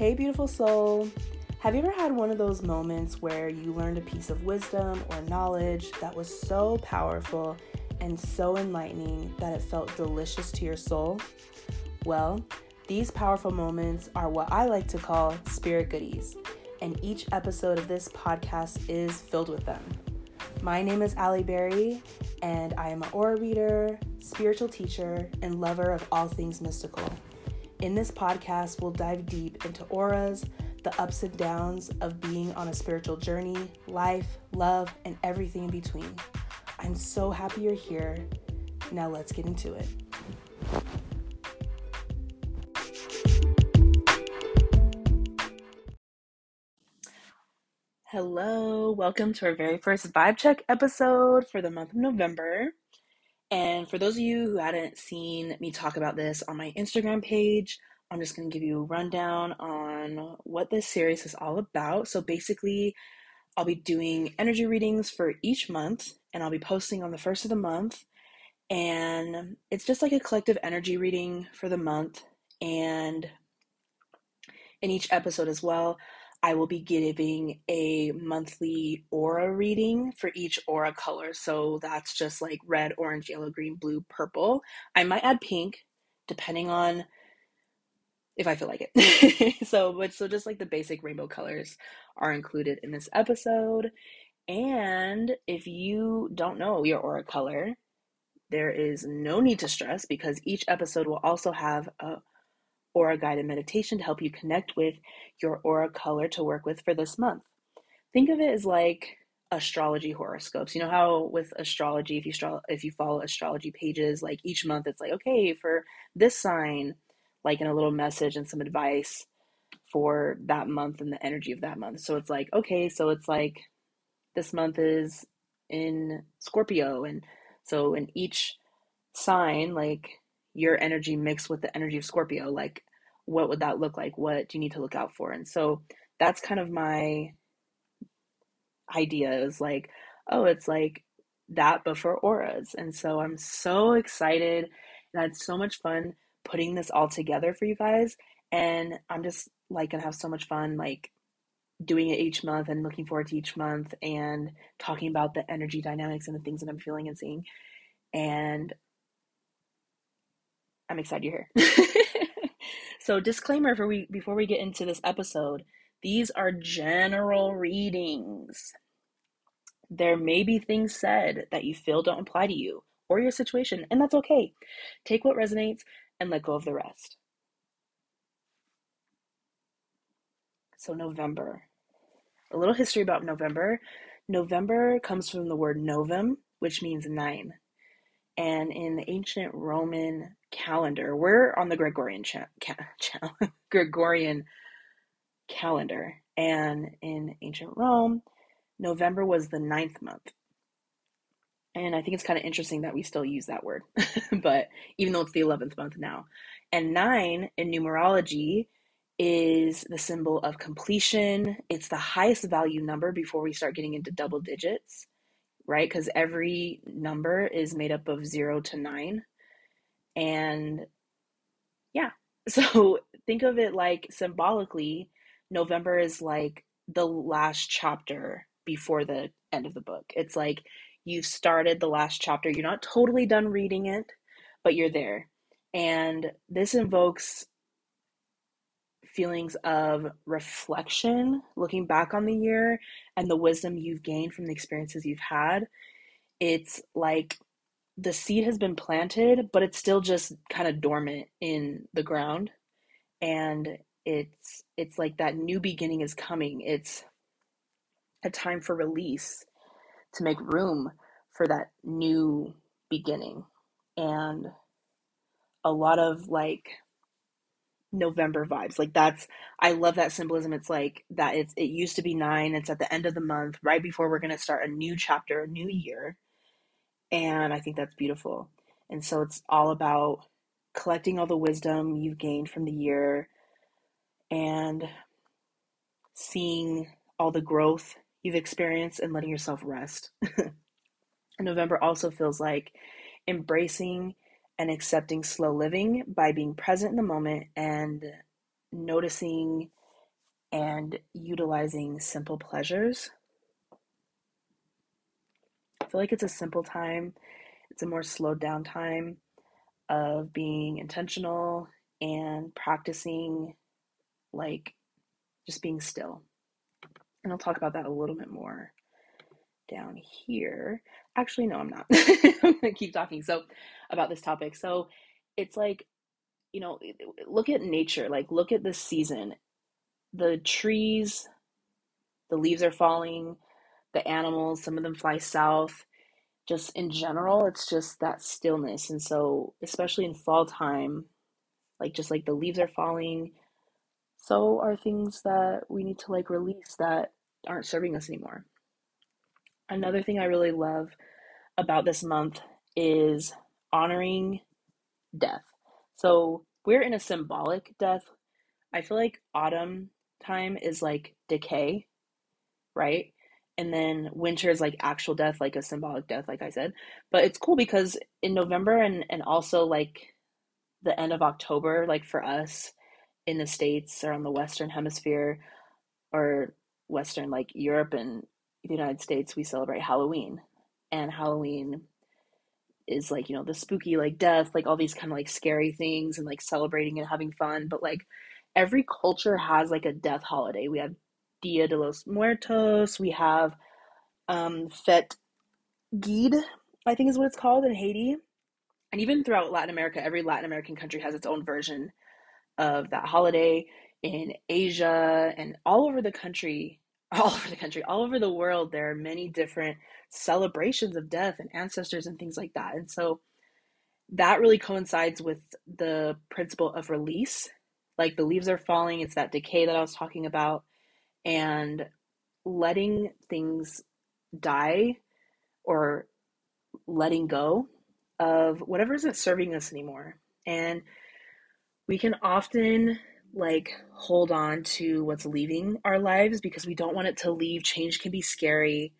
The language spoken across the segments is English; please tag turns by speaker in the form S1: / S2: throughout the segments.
S1: Hey, beautiful soul. Have you ever had one of those moments where you learned a piece of wisdom or knowledge that was so powerful and so enlightening that it felt delicious to your soul? Well, these powerful moments are what I like to call spirit goodies, and each episode of this podcast is filled with them. My name is Allie Berry, and I am an aura reader, spiritual teacher, and lover of all things mystical. In this podcast, we'll dive deep into auras, the ups and downs of being on a spiritual journey, life, love, and everything in between. I'm so happy you're here. Now let's get into it. Hello, welcome to our very first vibe check episode for the month of November. And for those of you who hadn't seen me talk about this on my Instagram page, I'm just going to give you a rundown on what this series is all about. So basically, I'll be doing energy readings for each month, and I'll be posting on the first of the month. And it's just like a collective energy reading for the month. And in each episode as well, I will be giving a monthly aura reading for each aura color. So that's just like red, orange, yellow, green, blue, purple. I might add pink depending on if I feel like it. so, but so just like the basic rainbow colors are included in this episode. And if you don't know your aura color, there is no need to stress because each episode will also have a aura guided meditation to help you connect with your aura color to work with for this month. Think of it as like astrology horoscopes. You know how with astrology, if you if you follow astrology pages, like each month it's like okay for this sign, like in a little message and some advice for that month and the energy of that month. So it's like okay, so it's like this month is in Scorpio, and so in each sign, like your energy mixed with the energy of Scorpio, like what would that look like? What do you need to look out for? And so that's kind of my idea is like, oh, it's like that, but for auras. And so I'm so excited and I had so much fun putting this all together for you guys. And I'm just like gonna have so much fun like doing it each month and looking forward to each month and talking about the energy dynamics and the things that I'm feeling and seeing. And I'm excited you're here. so disclaimer for we before we get into this episode, these are general readings. There may be things said that you feel don't apply to you or your situation, and that's okay. Take what resonates and let go of the rest. So, November. A little history about November. November comes from the word novem, which means nine. And in the ancient Roman calendar, we're on the Gregorian cha- ca- Gregorian calendar, and in ancient Rome, November was the ninth month. And I think it's kind of interesting that we still use that word, but even though it's the 11th month now. And nine in numerology is the symbol of completion. It's the highest value number before we start getting into double digits right? Because every number is made up of zero to nine. And yeah, so think of it like symbolically, November is like the last chapter before the end of the book. It's like you've started the last chapter, you're not totally done reading it, but you're there. And this invokes feelings of reflection, looking back on the year and the wisdom you've gained from the experiences you've had. It's like the seed has been planted, but it's still just kind of dormant in the ground. And it's it's like that new beginning is coming. It's a time for release to make room for that new beginning. And a lot of like November vibes. Like that's I love that symbolism. It's like that it's it used to be 9, it's at the end of the month, right before we're going to start a new chapter, a new year. And I think that's beautiful. And so it's all about collecting all the wisdom you've gained from the year and seeing all the growth you've experienced and letting yourself rest. November also feels like embracing and accepting slow living by being present in the moment and noticing and utilizing simple pleasures. Feel like it's a simple time, it's a more slowed down time of being intentional and practicing like just being still. And I'll talk about that a little bit more down here. Actually, no, I'm not. I'm going to keep talking. So, about this topic. So, it's like, you know, look at nature, like, look at this season. The trees, the leaves are falling, the animals, some of them fly south. Just in general, it's just that stillness. And so, especially in fall time, like, just like the leaves are falling, so are things that we need to like release that aren't serving us anymore. Another thing I really love about this month is honoring death. So we're in a symbolic death. I feel like autumn time is like decay, right? And then winter is like actual death, like a symbolic death, like I said. But it's cool because in November and, and also like the end of October, like for us in the States or on the Western Hemisphere or Western, like Europe and the United States, we celebrate Halloween. And Halloween is like, you know, the spooky, like death, like all these kind of like scary things and like celebrating and having fun. But like every culture has like a death holiday. We have Dia de los Muertos, we have um, Fête Gede, I think is what it's called in Haiti. And even throughout Latin America, every Latin American country has its own version of that holiday. In Asia and all over the country, all over the country, all over the world, there are many different celebrations of death and ancestors and things like that. And so that really coincides with the principle of release. Like the leaves are falling, it's that decay that I was talking about, and letting things die or letting go of whatever isn't serving us anymore. And we can often like hold on to what's leaving our lives because we don't want it to leave. Change can be scary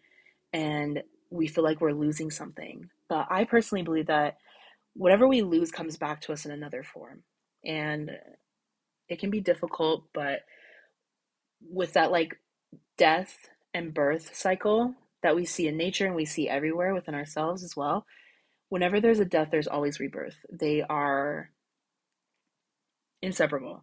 S1: and we feel like we're losing something. But I personally believe that whatever we lose comes back to us in another form. And it can be difficult, but with that like death and birth cycle that we see in nature and we see everywhere within ourselves as well, whenever there's a death, there's always rebirth. They are inseparable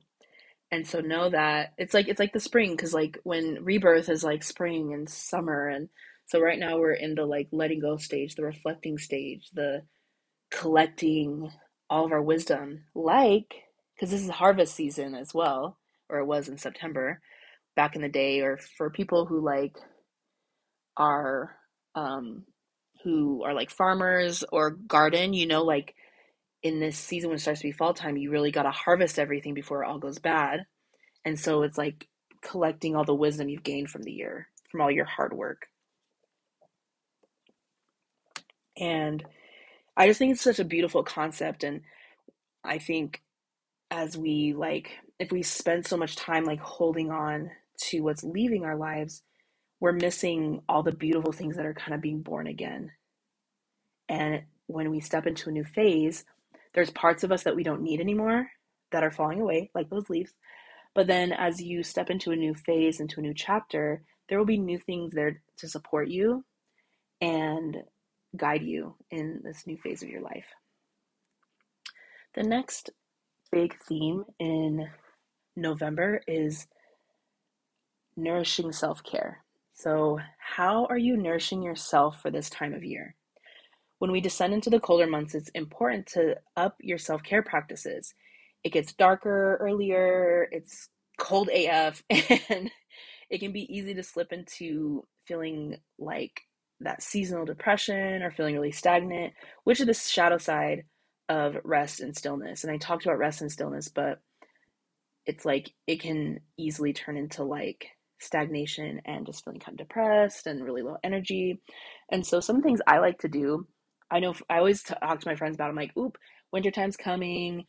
S1: and so know that it's like it's like the spring because like when rebirth is like spring and summer and so right now we're in the like letting go stage the reflecting stage the collecting all of our wisdom like because this is harvest season as well or it was in september back in the day or for people who like are um who are like farmers or garden you know like in this season when it starts to be fall time, you really got to harvest everything before it all goes bad. And so it's like collecting all the wisdom you've gained from the year, from all your hard work. And I just think it's such a beautiful concept. And I think as we like, if we spend so much time like holding on to what's leaving our lives, we're missing all the beautiful things that are kind of being born again. And when we step into a new phase, there's parts of us that we don't need anymore that are falling away, like those leaves. But then as you step into a new phase, into a new chapter, there will be new things there to support you and guide you in this new phase of your life. The next big theme in November is nourishing self care. So, how are you nourishing yourself for this time of year? When we descend into the colder months, it's important to up your self care practices. It gets darker earlier, it's cold AF, and it can be easy to slip into feeling like that seasonal depression or feeling really stagnant, which is the shadow side of rest and stillness. And I talked about rest and stillness, but it's like it can easily turn into like stagnation and just feeling kind of depressed and really low energy. And so, some things I like to do I know I always talk to my friends about. I'm like, oop, winter time's coming,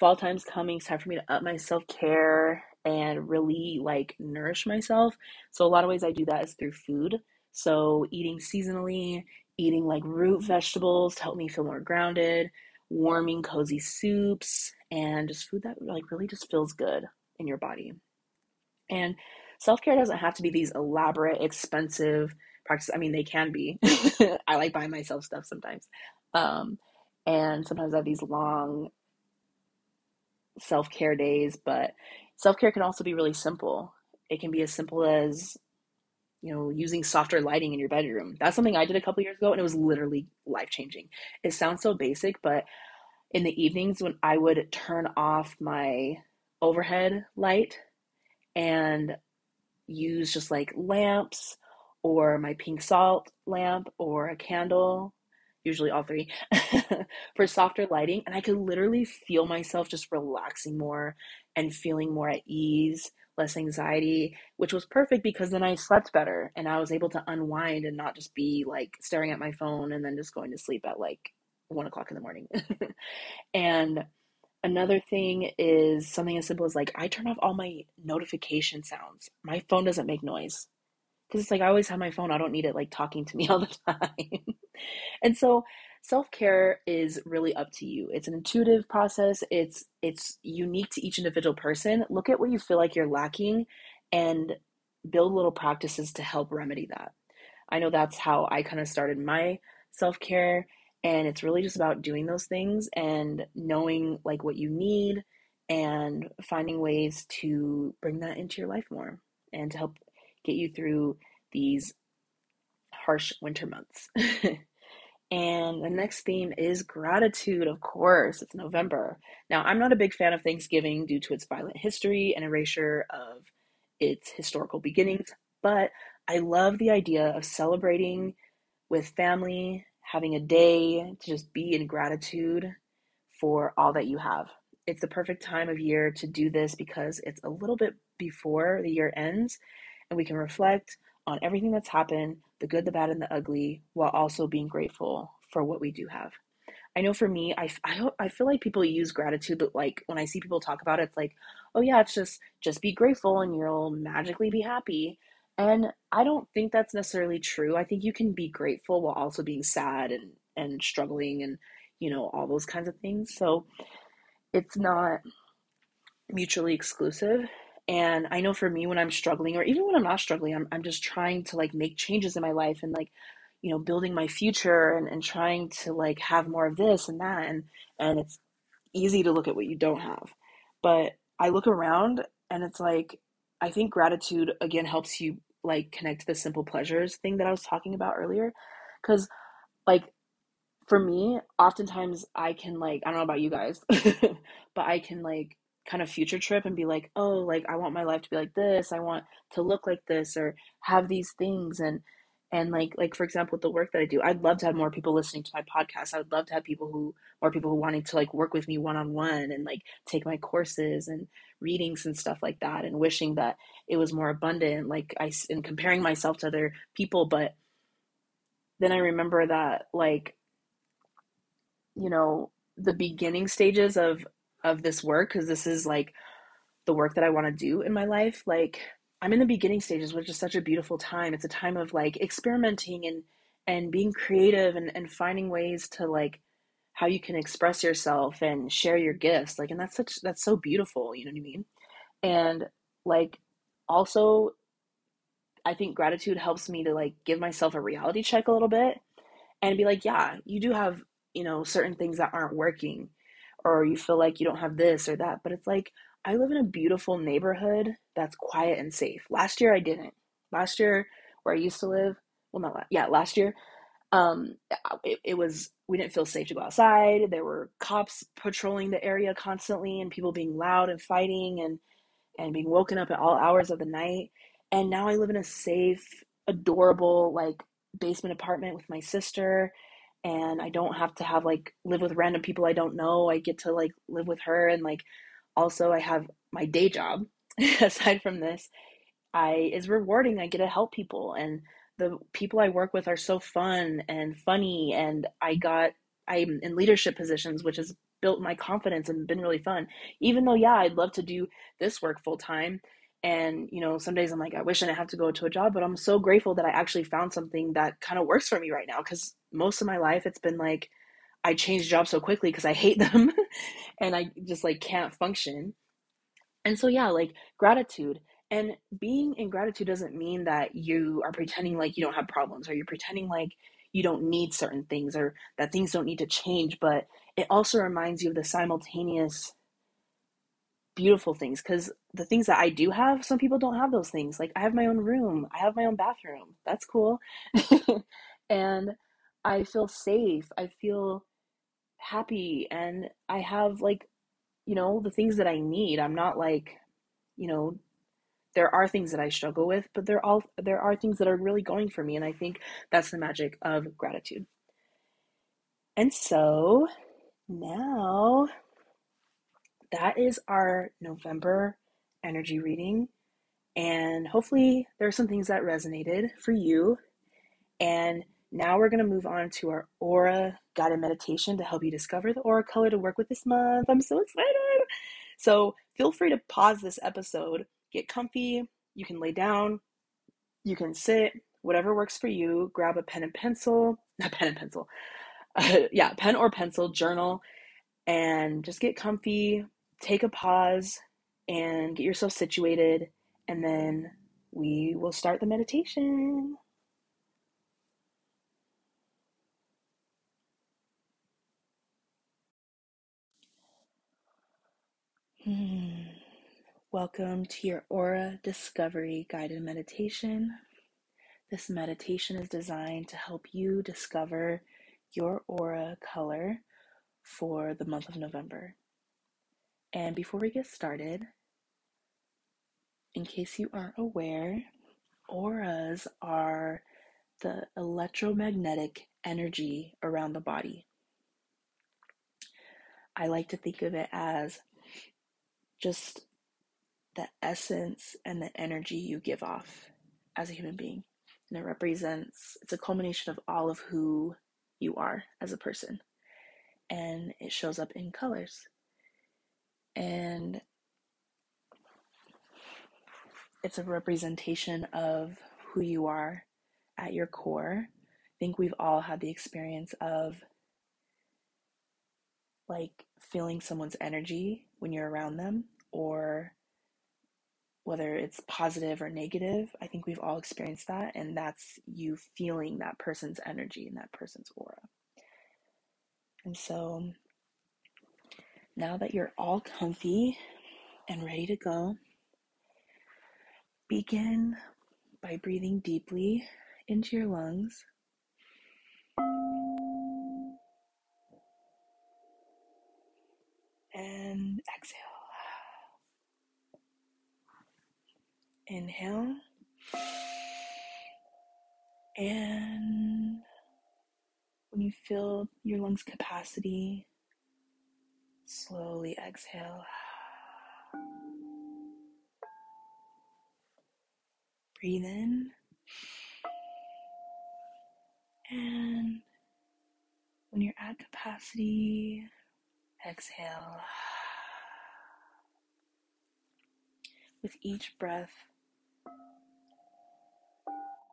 S1: fall time's coming. It's time for me to up my self care and really like nourish myself. So a lot of ways I do that is through food. So eating seasonally, eating like root vegetables to help me feel more grounded, warming cozy soups, and just food that like really just feels good in your body. And self care doesn't have to be these elaborate, expensive practices. I mean, they can be. I like buying myself stuff sometimes. Um, and sometimes I have these long self care days, but self care can also be really simple. It can be as simple as you know, using softer lighting in your bedroom. That's something I did a couple years ago and it was literally life changing. It sounds so basic, but in the evenings when I would turn off my overhead light and use just like lamps or my pink salt lamp or a candle, usually all three, for softer lighting. And I could literally feel myself just relaxing more and feeling more at ease less anxiety, which was perfect because then I slept better and I was able to unwind and not just be like staring at my phone and then just going to sleep at like one o'clock in the morning. and another thing is something as simple as like I turn off all my notification sounds. My phone doesn't make noise because it's like I always have my phone. I don't need it like talking to me all the time. and so self-care is really up to you it's an intuitive process it's it's unique to each individual person look at what you feel like you're lacking and build little practices to help remedy that i know that's how i kind of started my self-care and it's really just about doing those things and knowing like what you need and finding ways to bring that into your life more and to help get you through these harsh winter months And the next theme is gratitude, of course. It's November. Now, I'm not a big fan of Thanksgiving due to its violent history and erasure of its historical beginnings, but I love the idea of celebrating with family, having a day to just be in gratitude for all that you have. It's the perfect time of year to do this because it's a little bit before the year ends and we can reflect on everything that's happened, the good, the bad, and the ugly, while also being grateful for what we do have. I know for me, I, I, I feel like people use gratitude, but like when I see people talk about it, it's like, oh yeah, it's just just be grateful and you'll magically be happy. And I don't think that's necessarily true. I think you can be grateful while also being sad and and struggling and you know all those kinds of things. So it's not mutually exclusive. And I know for me, when I'm struggling, or even when I'm not struggling, I'm, I'm just trying to like make changes in my life and like, you know, building my future and, and trying to like have more of this and that. And, and it's easy to look at what you don't have. But I look around and it's like, I think gratitude again helps you like connect to the simple pleasures thing that I was talking about earlier. Cause like for me, oftentimes I can like, I don't know about you guys, but I can like kind of future trip and be like, oh, like I want my life to be like this. I want to look like this or have these things and and like like for example with the work that I do, I'd love to have more people listening to my podcast. I would love to have people who more people who wanting to like work with me one on one and like take my courses and readings and stuff like that and wishing that it was more abundant like I and comparing myself to other people but then I remember that like you know the beginning stages of of this work because this is like the work that I want to do in my life. Like I'm in the beginning stages, which is such a beautiful time. It's a time of like experimenting and and being creative and, and finding ways to like how you can express yourself and share your gifts. Like and that's such that's so beautiful, you know what I mean? And like also I think gratitude helps me to like give myself a reality check a little bit and be like, yeah, you do have, you know, certain things that aren't working or you feel like you don't have this or that. But it's like, I live in a beautiful neighborhood that's quiet and safe. Last year, I didn't. Last year, where I used to live, well, not last, yeah, last year, um, it, it was, we didn't feel safe to go outside. There were cops patrolling the area constantly and people being loud and fighting and, and being woken up at all hours of the night. And now I live in a safe, adorable, like basement apartment with my sister and I don't have to have like live with random people I don't know. I get to like live with her and like also I have my day job aside from this I is rewarding. I get to help people and the people I work with are so fun and funny and I got I'm in leadership positions which has built my confidence and been really fun. Even though yeah, I'd love to do this work full time and you know some days i'm like i wish i didn't have to go to a job but i'm so grateful that i actually found something that kind of works for me right now because most of my life it's been like i change jobs so quickly because i hate them and i just like can't function and so yeah like gratitude And being in gratitude doesn't mean that you are pretending like you don't have problems or you're pretending like you don't need certain things or that things don't need to change, but it also reminds you of the simultaneous beautiful things because the things that I do have, some people don't have those things. Like I have my own room, I have my own bathroom. That's cool. and I feel safe. I feel happy and I have like you know the things that I need. I'm not like you know there are things that I struggle with, but there all there are things that are really going for me and I think that's the magic of gratitude. And so now that is our November energy reading. And hopefully, there are some things that resonated for you. And now we're going to move on to our aura guided meditation to help you discover the aura color to work with this month. I'm so excited. So, feel free to pause this episode, get comfy. You can lay down, you can sit, whatever works for you. Grab a pen and pencil, not pen and pencil. Uh, yeah, pen or pencil, journal, and just get comfy take a pause and get yourself situated, and then we will start the meditation. Hmm. Welcome to your Aura Discovery Guided Meditation. This meditation is designed to help you discover your aura color for the month of November. And before we get started, in case you aren't aware, auras are the electromagnetic energy around the body. I like to think of it as just the essence and the energy you give off as a human being. And it represents, it's a culmination of all of who you are as a person. And it shows up in colors. And it's a representation of who you are at your core. I think we've all had the experience of like feeling someone's energy when you're around them, or whether it's positive or negative. I think we've all experienced that, and that's you feeling that person's energy and that person's aura. And so now that you're all comfy and ready to go, begin by breathing deeply into your lungs. And exhale. Inhale. And when you feel your lungs' capacity, Slowly exhale. Breathe in. And when you're at capacity, exhale. With each breath,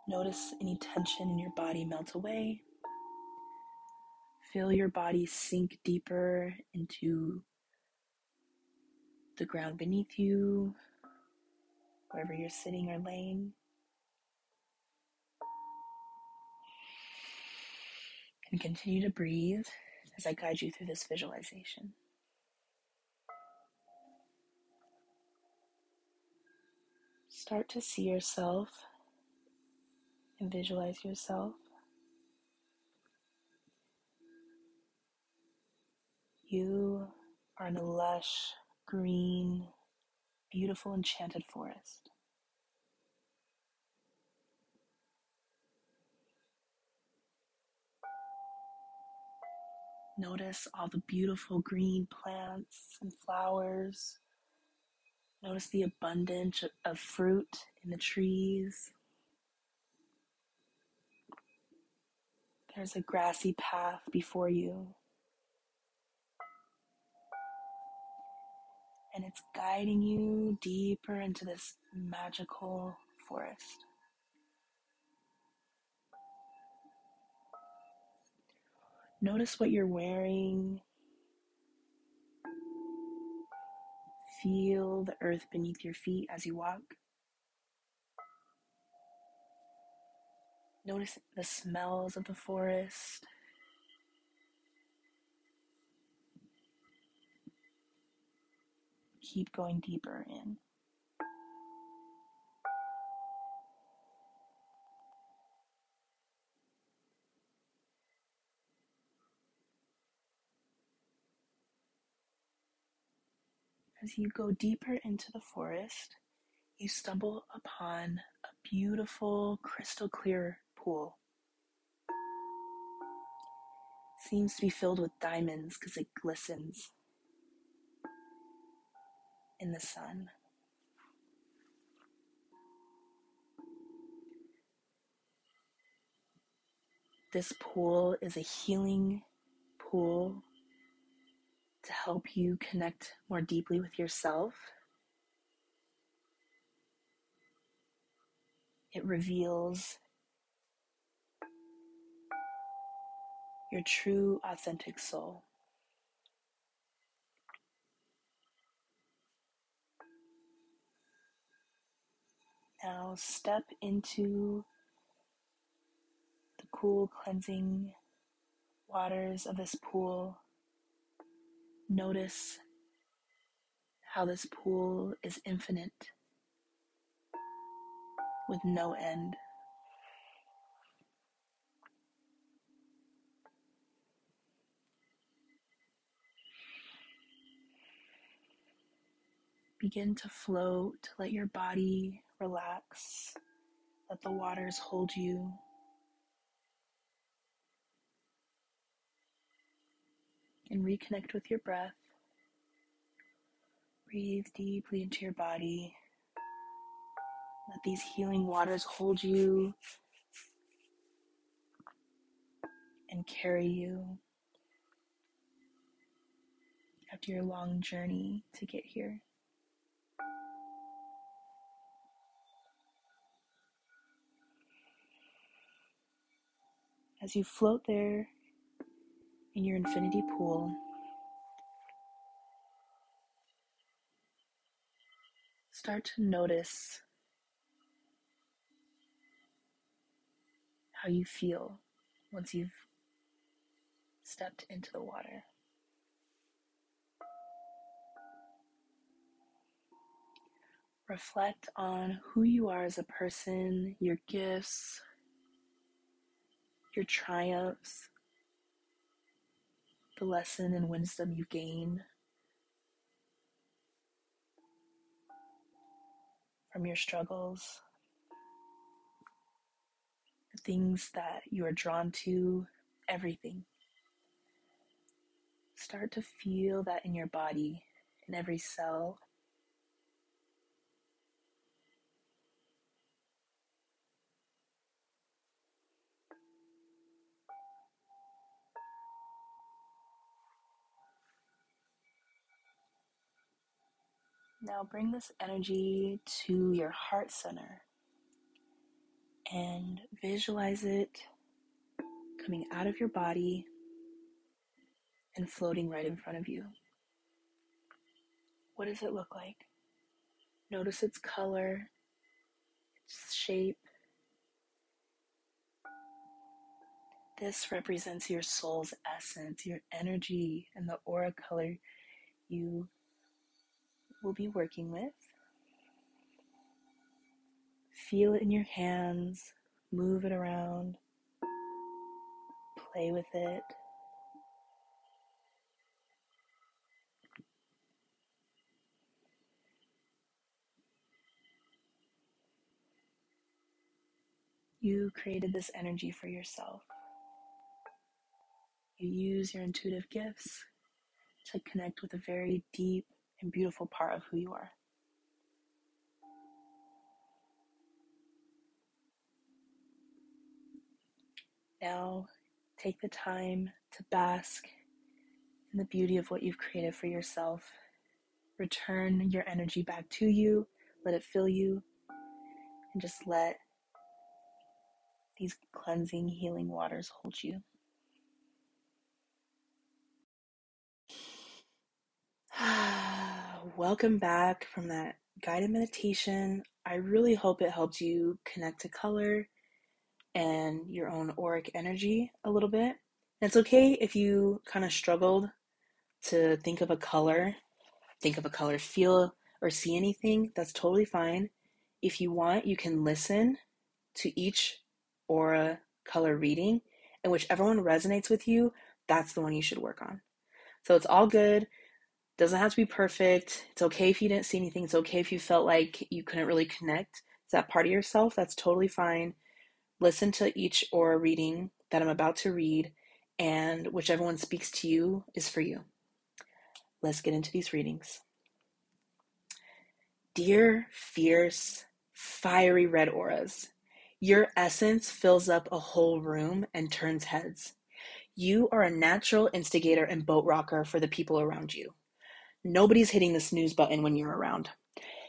S1: notice any tension in your body melt away. Feel your body sink deeper into the ground beneath you, wherever you're sitting or laying. And continue to breathe as I guide you through this visualization. Start to see yourself and visualize yourself You are in a lush, green, beautiful, enchanted forest. Notice all the beautiful green plants and flowers. Notice the abundance of fruit in the trees. There's a grassy path before you. and it's guiding you deeper into this magical forest. Notice what you're wearing. Feel the earth beneath your feet as you walk. Notice the smells of the forest. Keep going deeper in. As you go deeper into the forest, you stumble upon a beautiful crystal clear pool. Seems to be filled with diamonds because it glistens in the sun. This pool is a healing pool to help you connect more deeply with yourself. It reveals your true, authentic soul. Now step into the cool, cleansing waters of this pool. Notice how this pool is infinite with no end. Begin to float, let your body relax, let the waters hold you. And reconnect with your breath. Breathe deeply into your body. Let these healing waters hold you and carry you after your long journey to get here. As you float there in your infinity pool, start to notice how you feel once you've stepped into the water. Reflect on who you are as a person, your gifts, your triumphs, the lesson and wisdom you gain from your struggles, the things that you are drawn to, everything. Start to feel that in your body, in every cell. Now bring this energy to your heart center and visualize it coming out of your body and floating right in front of you. What does it look like? Notice its color, its shape. This represents your soul's essence, your energy, and the aura color you will be working with. Feel it in your hands, move it around, play with it. You created this energy for yourself. You use your intuitive gifts to connect with a very deep and beautiful part of who you are. Now, take the time to bask in the beauty of what you've created for yourself. Return your energy back to you, let it fill you, and just let these cleansing, healing waters hold you. Welcome back from that guided meditation. I really hope it helped you connect to color and your own auric energy a little bit. And it's okay if you kind of struggled to think of a color, think of a color, feel or see anything. That's totally fine. If you want, you can listen to each aura color reading, and whichever one resonates with you, that's the one you should work on. So it's all good. Doesn't have to be perfect. It's okay if you didn't see anything. It's okay if you felt like you couldn't really connect to that part of yourself. That's totally fine. Listen to each aura reading that I'm about to read, and whichever one speaks to you is for you. Let's get into these readings. Dear fierce, fiery red auras, your essence fills up a whole room and turns heads. You are a natural instigator and boat rocker for the people around you. Nobody's hitting the snooze button when you're around.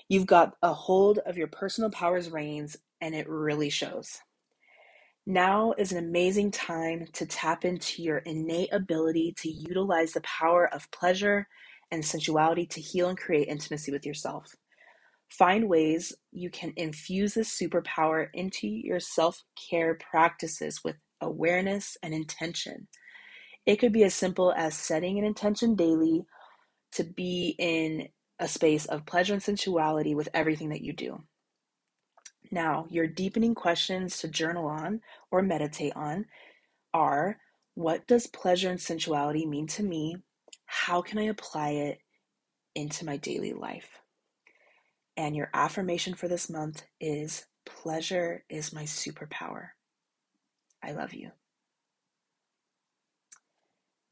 S1: You've got a hold of your personal powers reins, and it really shows. Now is an amazing time to tap into your innate ability to utilize the power of pleasure and sensuality to heal and create intimacy with yourself. Find ways you can infuse this superpower into your self care practices with awareness and intention. It could be as simple as setting an intention daily to be in a space of pleasure and sensuality with everything that you do. Now, your deepening questions to journal on or meditate on are what does pleasure and sensuality mean to me? How can I apply it into my daily life? And your affirmation for this month is pleasure is my superpower. I love you.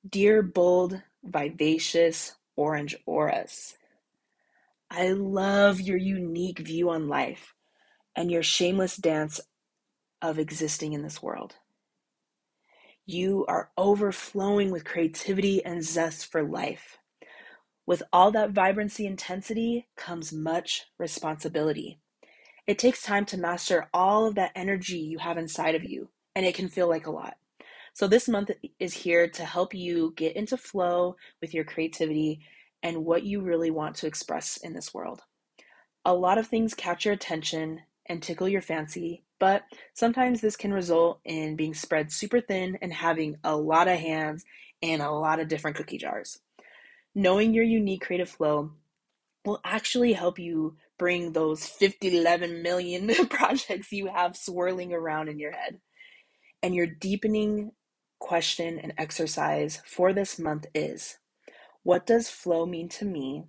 S1: Dear bold, vivacious orange auras, I love your unique view on life and your shameless dance of existing in this world. You are overflowing with creativity and zest for life. With all that vibrancy intensity comes much responsibility. It takes time to master all of that energy you have inside of you, and it can feel like a lot. So, this month is here to help you get into flow with your creativity and what you really want to express in this world. A lot of things catch your attention and tickle your fancy, but sometimes this can result in being spread super thin and having a lot of hands in a lot of different cookie jars. Knowing your unique creative flow will actually help you bring those 50, 11 million projects you have swirling around in your head. And your deepening question and exercise for this month is What does flow mean to me?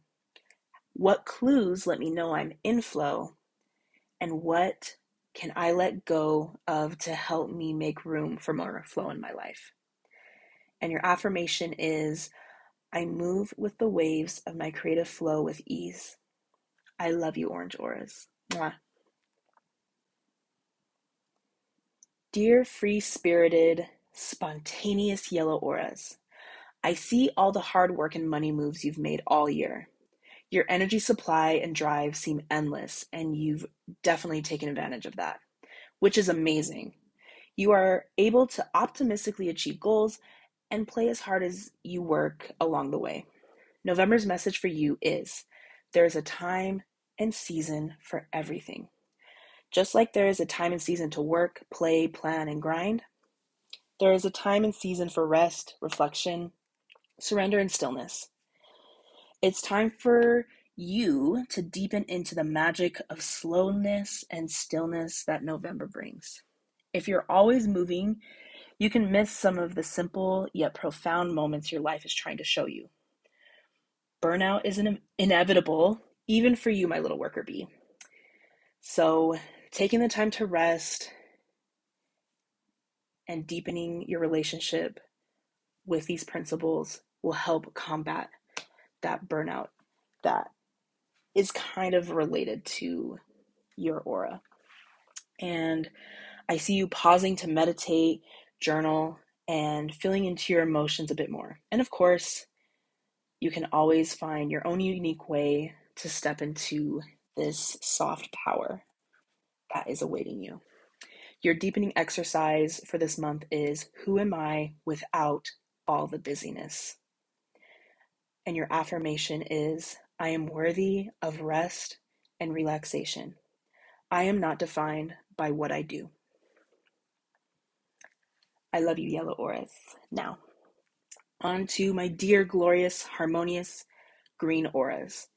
S1: What clues let me know I'm in flow? And what can I let go of to help me make room for more flow in my life? And your affirmation is I move with the waves of my creative flow with ease. I love you, Orange Auras. Mwah. Dear free spirited, spontaneous yellow auras, I see all the hard work and money moves you've made all year. Your energy supply and drive seem endless, and you've definitely taken advantage of that, which is amazing. You are able to optimistically achieve goals and play as hard as you work along the way. November's message for you is there is a time and season for everything. Just like there is a time and season to work, play, plan, and grind, there is a time and season for rest, reflection, surrender, and stillness. It's time for you to deepen into the magic of slowness and stillness that November brings. If you're always moving, you can miss some of the simple yet profound moments your life is trying to show you. Burnout is in- inevitable, even for you, my little worker bee. So, taking the time to rest and deepening your relationship with these principles will help combat that burnout that is kind of related to your aura. And I see you pausing to meditate, journal, and feeling into your emotions a bit more. And of course, you can always find your own unique way to step into this soft power that is awaiting you. Your deepening exercise for this month is Who am I without all the busyness? And your affirmation is I am worthy of rest and relaxation. I am not defined by what I do. I love you, yellow auras. Now, on to my dear, glorious, harmonious green auras.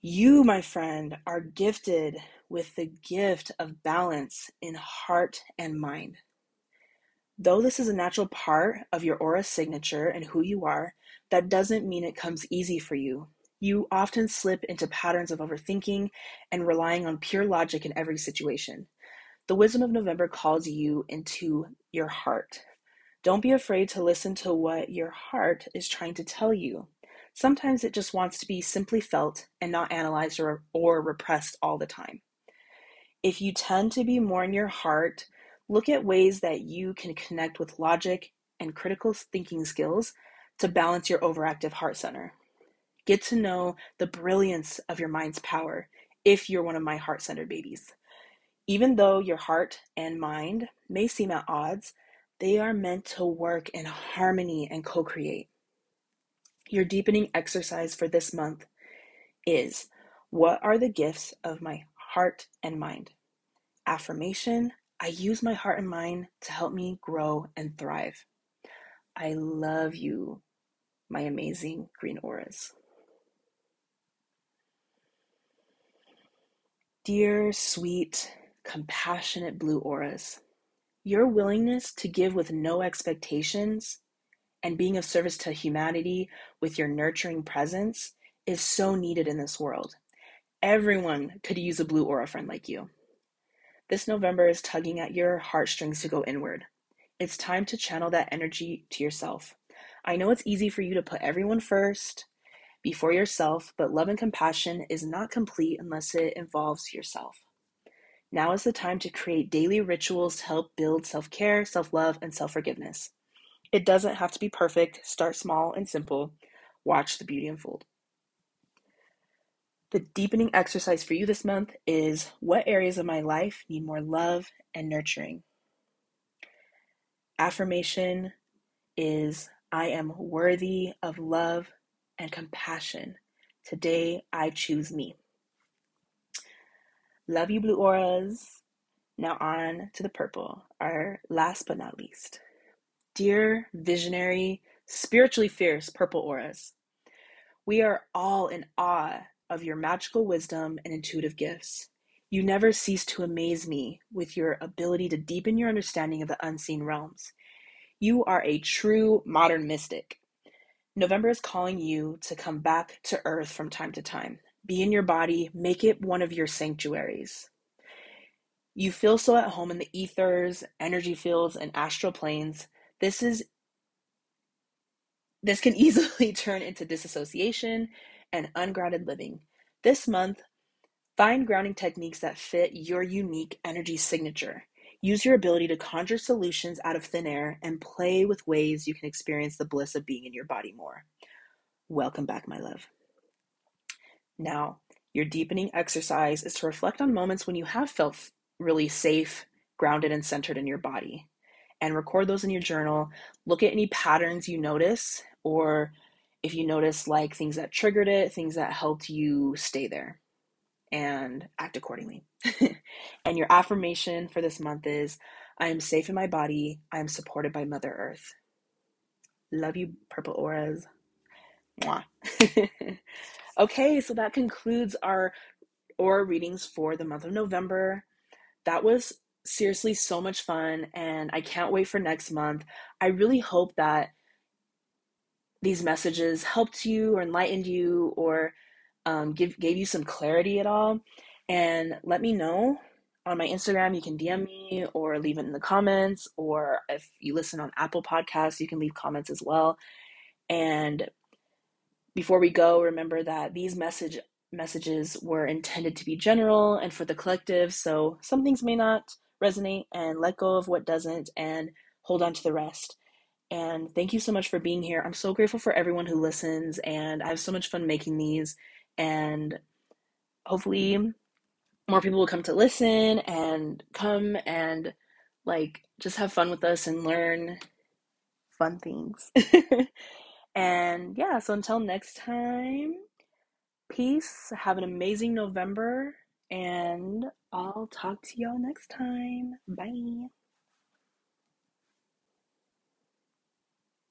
S1: You, my friend, are gifted with the gift of balance in heart and mind. Though this is a natural part of your aura signature and who you are, that doesn't mean it comes easy for you. You often slip into patterns of overthinking and relying on pure logic in every situation. The wisdom of November calls you into your heart. Don't be afraid to listen to what your heart is trying to tell you. Sometimes it just wants to be simply felt and not analyzed or, or repressed all the time. If you tend to be more in your heart, look at ways that you can connect with logic and critical thinking skills to balance your overactive heart center. Get to know the brilliance of your mind's power if you're one of my heart centered babies. Even though your heart and mind may seem at odds, they are meant to work in harmony and co create. Your deepening exercise for this month is What are the gifts of my heart and mind? Affirmation I use my heart and mind to help me grow and thrive. I love you, my amazing green auras. Dear, sweet, compassionate blue auras, your willingness to give with no expectations and being of service to humanity with your nurturing presence is so needed in this world. Everyone could use a blue aura friend like you. This November is tugging at your heartstrings to go inward. It's time to channel that energy to yourself. I know it's easy for you to put everyone first before yourself, but love and compassion is not complete unless it involves yourself. Now is the time to create daily rituals to help build self care, self love, and self forgiveness. It doesn't have to be perfect. Start small and simple. Watch the beauty unfold. The deepening exercise for you this month is what areas of my life need more love and nurturing? Affirmation is I am worthy of love and compassion. Today I choose me. Love you, blue auras. Now on to the purple, our last but not least. Dear visionary, spiritually fierce purple auras, we are all in awe of your magical wisdom and intuitive gifts. You never cease to amaze me with your ability to deepen your understanding of the unseen realms. You are a true modern mystic. November is calling you to come back to earth from time to time. Be in your body, make it one of your sanctuaries. You feel so at home in the ethers, energy fields, and astral planes. This is this can easily turn into disassociation and ungrounded living. This month, find grounding techniques that fit your unique energy signature. Use your ability to conjure solutions out of thin air and play with ways you can experience the bliss of being in your body more. Welcome back, my love. Now, your deepening exercise is to reflect on moments when you have felt really safe, grounded, and centered in your body. And record those in your journal. Look at any patterns you notice, or if you notice like things that triggered it, things that helped you stay there, and act accordingly. and your affirmation for this month is I am safe in my body, I am supported by Mother Earth. Love you, purple auras. Mwah. Okay, so that concludes our aura readings for the month of November. That was seriously so much fun, and I can't wait for next month. I really hope that these messages helped you or enlightened you or um, give gave you some clarity at all. And let me know on my Instagram. You can DM me or leave it in the comments, or if you listen on Apple Podcasts, you can leave comments as well. And before we go, remember that these message messages were intended to be general and for the collective, so some things may not resonate and let go of what doesn't and hold on to the rest. And thank you so much for being here. I'm so grateful for everyone who listens and I have so much fun making these and hopefully more people will come to listen and come and like just have fun with us and learn fun things. And yeah, so until next time, peace. Have an amazing November, and I'll talk to y'all next time. Bye.